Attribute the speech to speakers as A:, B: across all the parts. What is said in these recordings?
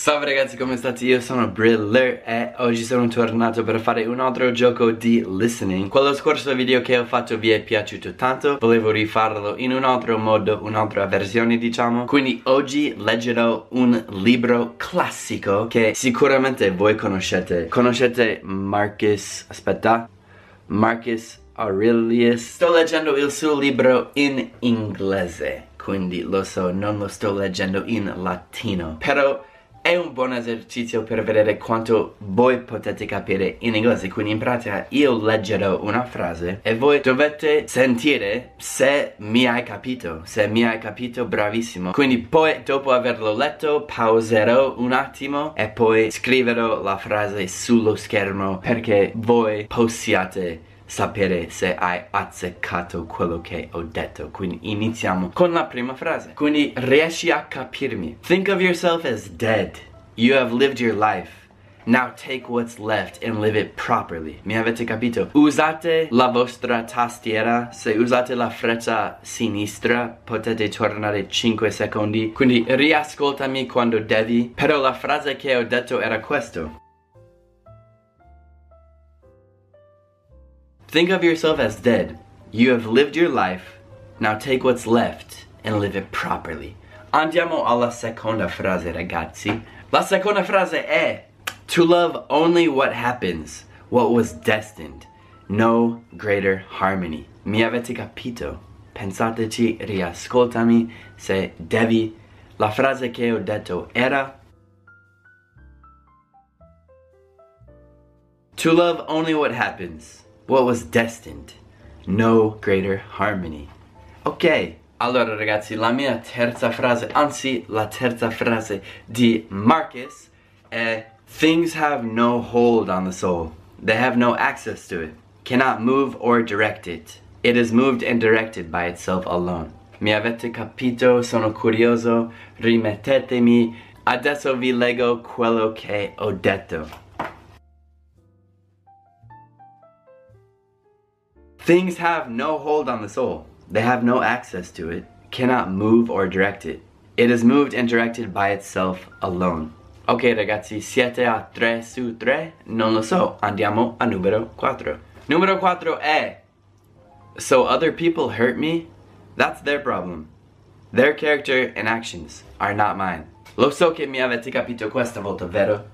A: Salve ragazzi come state? Io sono Briller e oggi sono tornato per fare un altro gioco di listening. Quello scorso video che ho fatto vi è piaciuto tanto Volevo rifarlo in un altro modo, un'altra versione diciamo. Quindi oggi leggerò un libro classico che sicuramente voi conoscete. Conoscete Marcus, aspetta Marcus Aurelius. Sto leggendo il suo libro in inglese Quindi lo so, non lo sto leggendo in latino. Però è un buon esercizio per vedere quanto voi potete capire in inglese quindi in pratica io leggerò una frase e voi dovete sentire se mi hai capito se mi hai capito bravissimo. Quindi poi dopo averlo letto pauserò un attimo e poi scriverò la frase sullo schermo perché voi possiate sapere se hai azzeccato quello che ho detto. Quindi iniziamo con la prima frase. Quindi riesci a capirmi. Think of yourself as dead. You have lived your life. Now take what's left and live it properly. Mi avete capito? Usate la vostra tastiera. Se usate la freccia sinistra potete tornare 5 secondi. Quindi riascoltami quando devi. Però la frase che ho detto era questo. Think of yourself as dead. You have lived your life. Now take what's left and live it properly. Andiamo alla seconda frase, ragazzi. La seconda frase è To love only what happens, what was destined. No greater harmony. Mi avete capito? Pensateci, riascoltami se devi. La frase che ho detto era To love only what happens what was destined. No greater harmony. Ok, allora ragazzi, la mia terza frase, anzi la terza frase di Marcus è Things have no hold on the soul. They have no access to it. Cannot move or direct it. It is moved and directed by itself alone. Mi avete capito? Sono curioso. Rimettetemi. Adesso vi leggo quello che ho detto. Things have no hold on the soul. They have no access to it, cannot move or direct it. It is moved and directed by itself alone. Ok ragazzi, siete a 3 su 3? Non lo so, andiamo a numero 4. Numero 4 è So other people hurt me? That's their problem. Their character and actions are not mine. Lo so che mi avete capito questa volta, vero?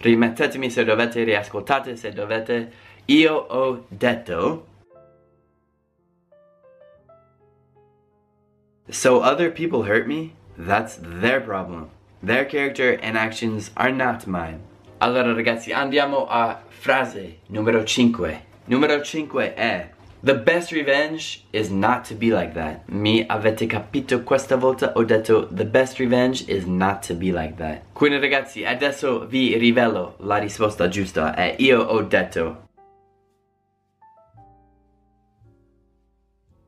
A: Rimettetemi se dovete, riascoltate se dovete. Io ho detto So other people hurt me? That's their problem. Their character and actions are not mine. Allora ragazzi, andiamo a frase numero 5. Numero 5 è The best revenge is not to be like that. Mi avete capito questa volta? Ho detto the best revenge is not to be like that. Quindi ragazzi, adesso vi rivelo la risposta giusta e io ho detto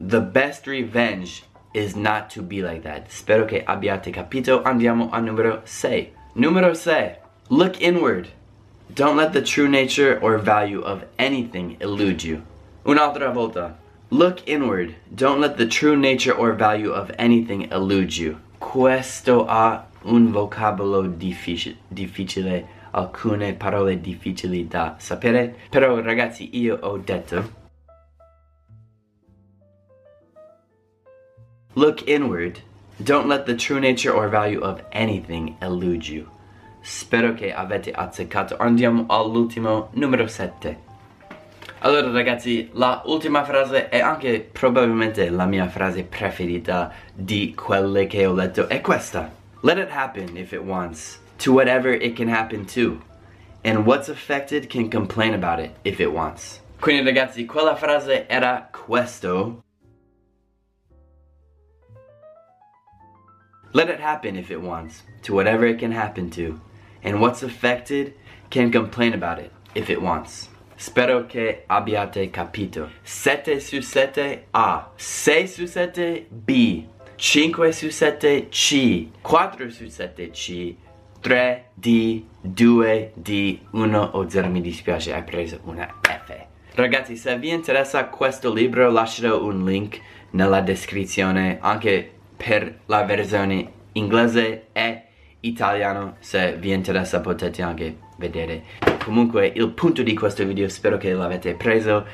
A: The best revenge is not to be like that. Spero che abbiate capito. Andiamo a numero 6. Numero 6. Look inward. Don't let the true nature or value of anything elude you. Un'altra volta. Look inward. Don't let the true nature or value of anything elude you. Questo ha un vocabolo difficile, difficile alcune parole difficili da sapere, però ragazzi io ho detto Look inward. Don't let the true nature or value of anything elude you. Spero che avete azzeccato. Andiamo all'ultimo, numero 7. Allora ragazzi, la ultima frase è anche probabilmente la mia frase preferita di quelle che ho letto è questa. Let it happen if it wants, to whatever it can happen to. And what's affected can complain about it if it wants. Quindi ragazzi, quella frase era questo. Let it happen if it wants, to whatever it can happen to, and what's affected can complain about it if it wants. Spero che abbiate capito. 7 su 7 A. 6 su 7 B. Cinque su 7 C. Quattro su 7 C. 3 D. 2 D. 1 o 0 mi dispiace, hai preso una F. Ragazzi, se vi interessa questo libro lascerò un link nella descrizione anche per la versione inglese e italiano se vi interessa potete anche vedere. Comunque il punto di questo video spero che l'avete preso.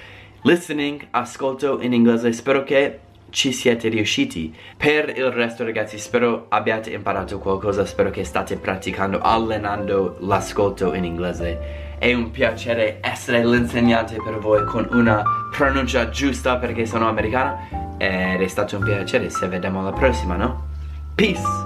A: Listening, ascolto in inglese spero che ci siete riusciti. Per il resto ragazzi spero abbiate imparato qualcosa spero che state praticando allenando l'ascolto in inglese. È un piacere essere l'insegnante per voi con una pronuncia giusta perché sono americano ed è stato un piacere se vediamo alla prossima no? Peace